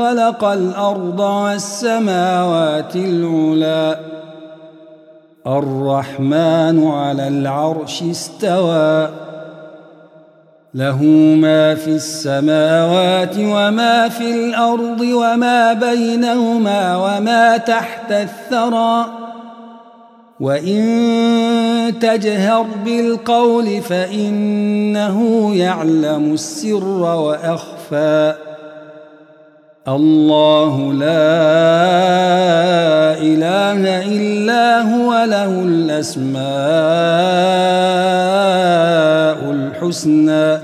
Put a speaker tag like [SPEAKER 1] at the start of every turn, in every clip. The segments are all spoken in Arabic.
[SPEAKER 1] خلق الأرض والسماوات العلا. الرحمن على العرش استوى. له ما في السماوات وما في الأرض وما بينهما وما تحت الثرى. وإن تجهر بالقول فإنه يعلم السر وأخفى. الله لا إله إلا هو له الأسماء الحسنى.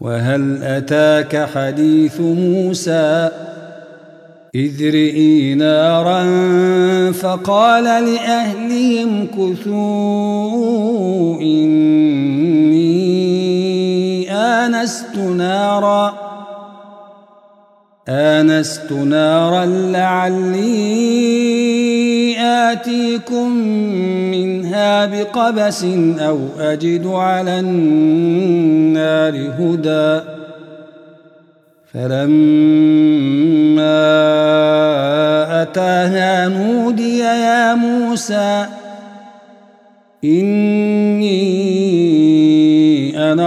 [SPEAKER 1] وهل أتاك حديث موسى؟ إذ رئي نارا فقال لأهلهم كثوا إني آنست نارا. آنست نارا لعلي آتيكم منها بقبس أو أجد على النار هدى. فلما أتاها نودي يا موسى إني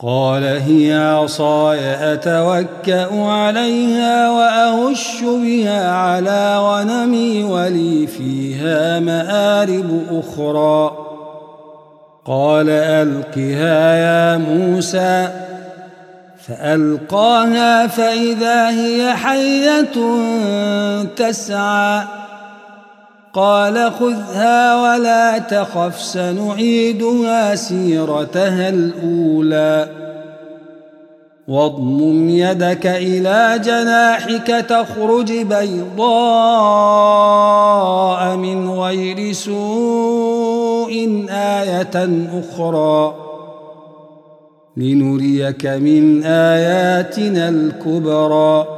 [SPEAKER 1] قال هي عصاي أتوكأ عليها وأهش بها على غنمي ولي فيها مآرب أخرى. قال ألقها يا موسى. فألقاها فإذا هي حية تسعى. قال خذها ولا تخف سنعيدها سيرتها الأولى. واضمم يدك إلى جناحك تخرج بيضاء من غير سوء آية أخرى. لنريك من آياتنا الكبرى.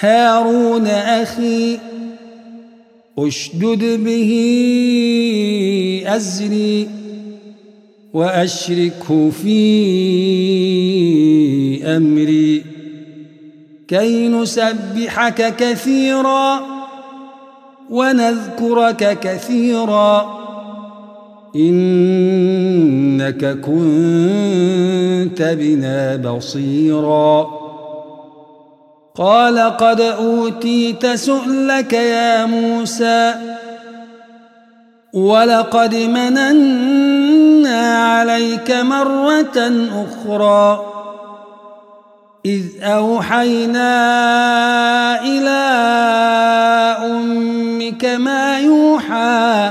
[SPEAKER 1] هارون أخي أشدد به أزري وأشركه في أمري. كي نسبحك كثيرا ونذكرك كثيرا إنك كنت بنا بصيراً. قال قد أوتيت سؤلك يا موسى ولقد مننا عليك مرة أخرى إذ أوحينا إلى أمك ما يوحى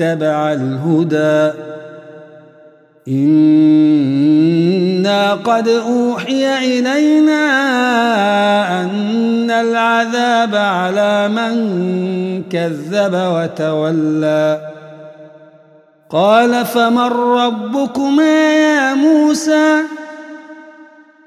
[SPEAKER 1] الهدى. إنا قد أوحي إلينا أن العذاب على من كذب وتولى. قال فمن ربكما يا موسى؟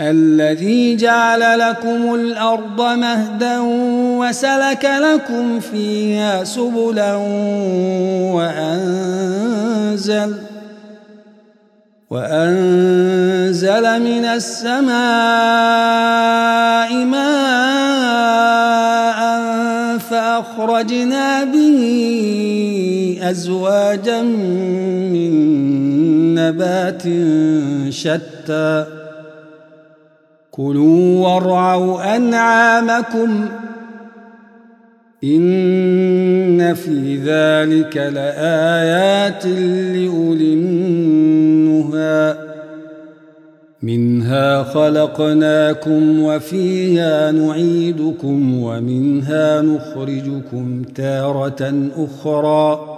[SPEAKER 1] الذي جعل لكم الأرض مهدا وسلك لكم فيها سبلا وأنزل وأنزل من السماء ماء فأخرجنا به أزواجا من نبات شتى كلوا وارعوا أنعامكم إن في ذلك لآيات لأولي النهى. منها خلقناكم وفيها نعيدكم ومنها نخرجكم تارة أخرى.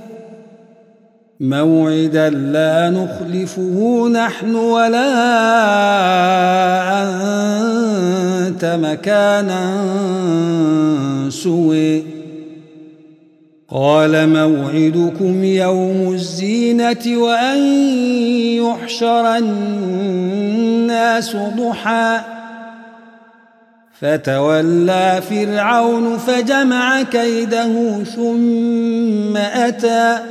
[SPEAKER 1] موعدا لا نخلفه نحن ولا أنت مكانا سوي قال موعدكم يوم الزينة وأن يحشر الناس ضحى. فتولى فرعون فجمع كيده ثم أتى.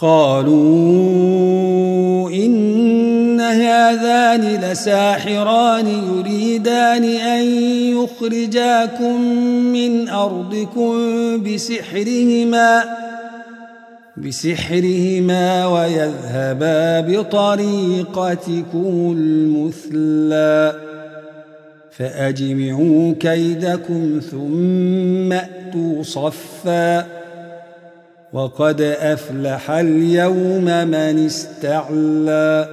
[SPEAKER 1] قالوا إن هذان لساحران يريدان أن يخرجاكم من أرضكم بسحرهما بسحرهما ويذهبا بطريقتكم المثلى فأجمعوا كيدكم ثم أتوا صفاً. وقد أفلح اليوم من استعلى.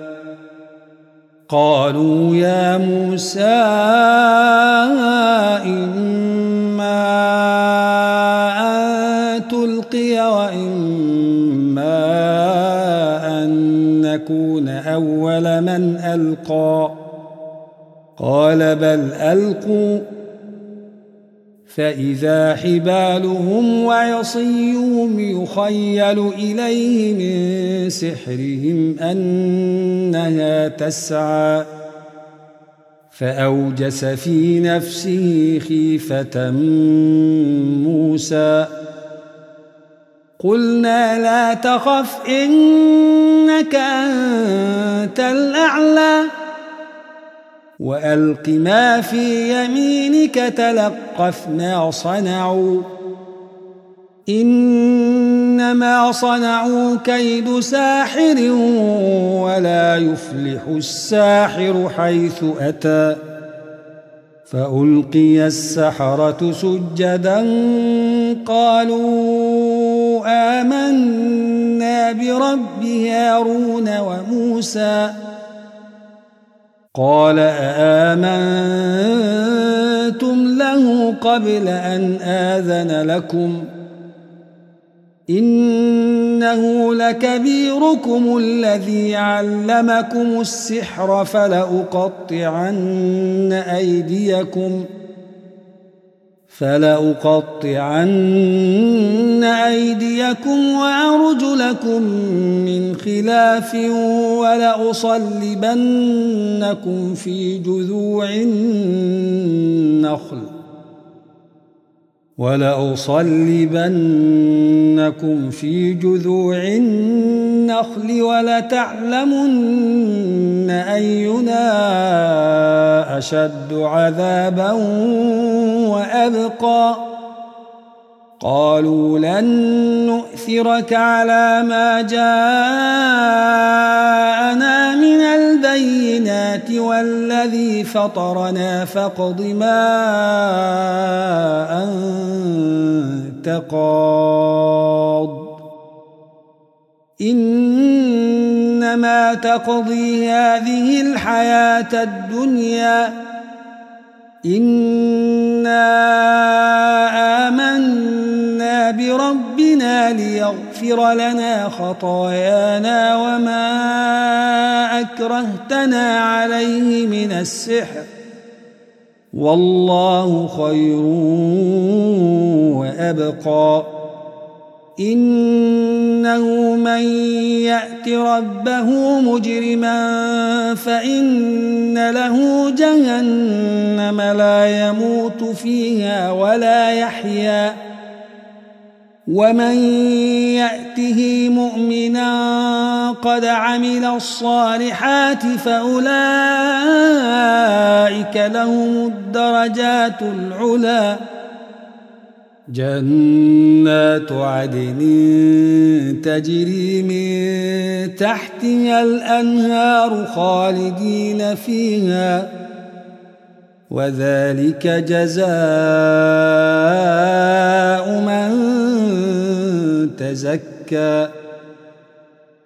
[SPEAKER 1] قالوا يا موسى إما أن تلقي وإما أن نكون أول من ألقى. قال بل ألقوا فإذا حبالهم وعصيهم يخيل إليه من سحرهم أنها تسعى. فأوجس في نفسه خيفة موسى. قلنا لا تخف إنك أنت الأعلى. وألق ما في يمينك تلقف ما صنعوا. إنما صنعوا كيد ساحر ولا يفلح الساحر حيث أتى. فألقي السحرة سجدا قالوا آمنا برب هارون وموسى. قال آمنتم له قبل أن آذن لكم إنه لكبيركم الذي علمكم السحر فلأقطعن أيديكم ۖ فلأقطعن أيديكم وأرجلكم من خلاف ولأصلبنكم في جذوع النخل. ولأصلبنكم في جذوع النخل ولتعلمن أينا أشد عذابا وأبقى. قالوا لن نؤثرك على ما جاءنا البينات والذي فطرنا فاقض ما أنت قاض. إنما تقضي هذه الحياة الدنيا إنا آمنا بربنا ليغفر لنا خطايانا وما أكرهتنا عليه من السحر والله خير وأبقى إنه من يأت ربه مجرما فإن له جهنم لا يموت فيها ولا يحيا. ومن يأته مؤمنا قد عمل الصالحات فأولئك لهم الدرجات العلي جنات عدن تجري من تحتها الأنهار خالدين فيها وذلك جزاء من تزكى.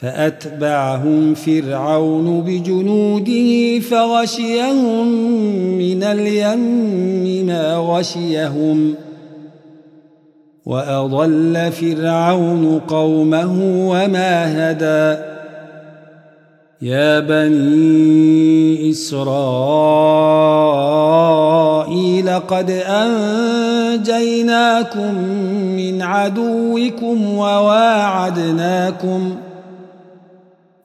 [SPEAKER 1] فأتبعهم فرعون بجنوده فغشيهم من اليم ما غشيهم وأضل فرعون قومه وما هدى. يا بني إسرائيل قد أنجيناكم من عدوكم وواعدناكم ۖ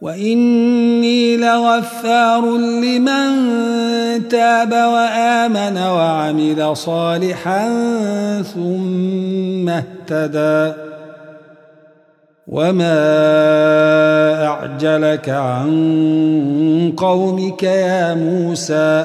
[SPEAKER 1] وإني لغفار لمن تاب وآمن وعمل صالحا ثم اهتدى وما أعجلك عن قومك يا موسى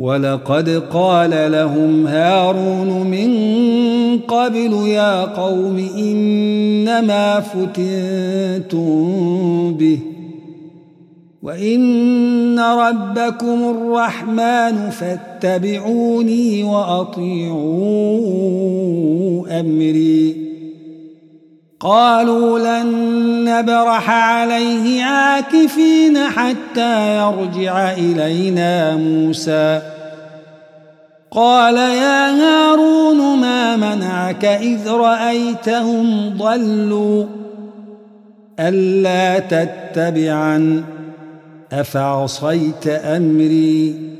[SPEAKER 1] ولقد قال لهم هارون من قبل يا قوم إنما فتنتم به وإن ربكم الرحمن فاتبعوني وأطيعوا أمري قالوا لن نبرح عليه عاكفين حتى يرجع إلينا موسى. قال يا هارون ما منعك إذ رأيتهم ضلوا؟ ألا تتبعن؟ أفعصيت أمري؟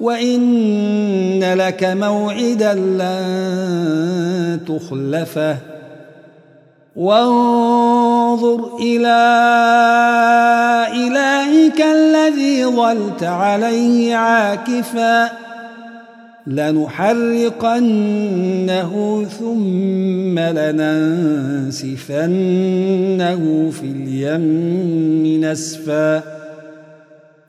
[SPEAKER 1] وإن لك موعدا لن تخلفه. وانظر إلى إلهك الذي ظلت عليه عاكفا. لنحرقنه ثم لننسفنه في اليم نسفا.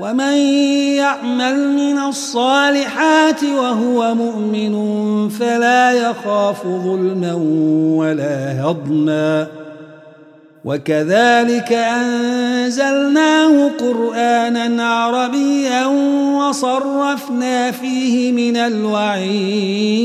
[SPEAKER 1] ومن يعمل من الصالحات وهو مؤمن فلا يخاف ظلما ولا هضما. وكذلك أنزلناه قرآنا عربيا وصرفنا فيه من الوعيد.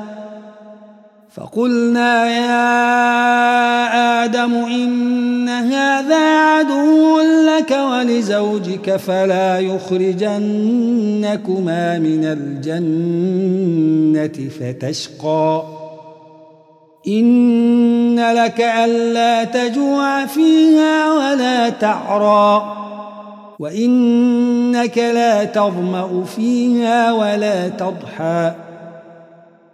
[SPEAKER 1] فقلنا يا آدم إن هذا عدو لك ولزوجك فلا يخرجنكما من الجنة فتشقى. إن لك ألا تجوع فيها ولا تعرى. وإنك لا تظمأ فيها ولا تضحى.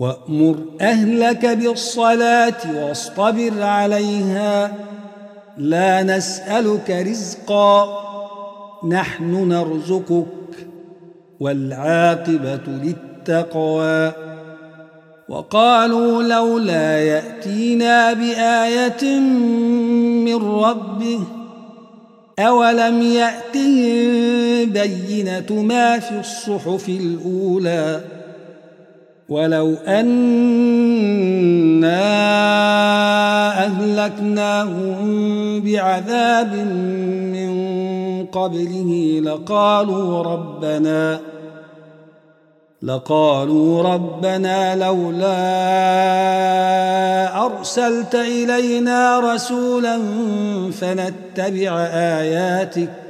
[SPEAKER 1] وأمر أهلك بالصلاة واصطبر عليها. لا نسألك رزقا نحن نرزقك والعاقبة للتقوى. وقالوا لولا يأتينا بآية من ربه أولم يأتهم بينة ما في الصحف الأولى؟ ولو أنا أهلكناهم بعذاب من قبله لقالوا ربنا لقالوا ربنا لولا أرسلت إلينا رسولا فنتبع آياتك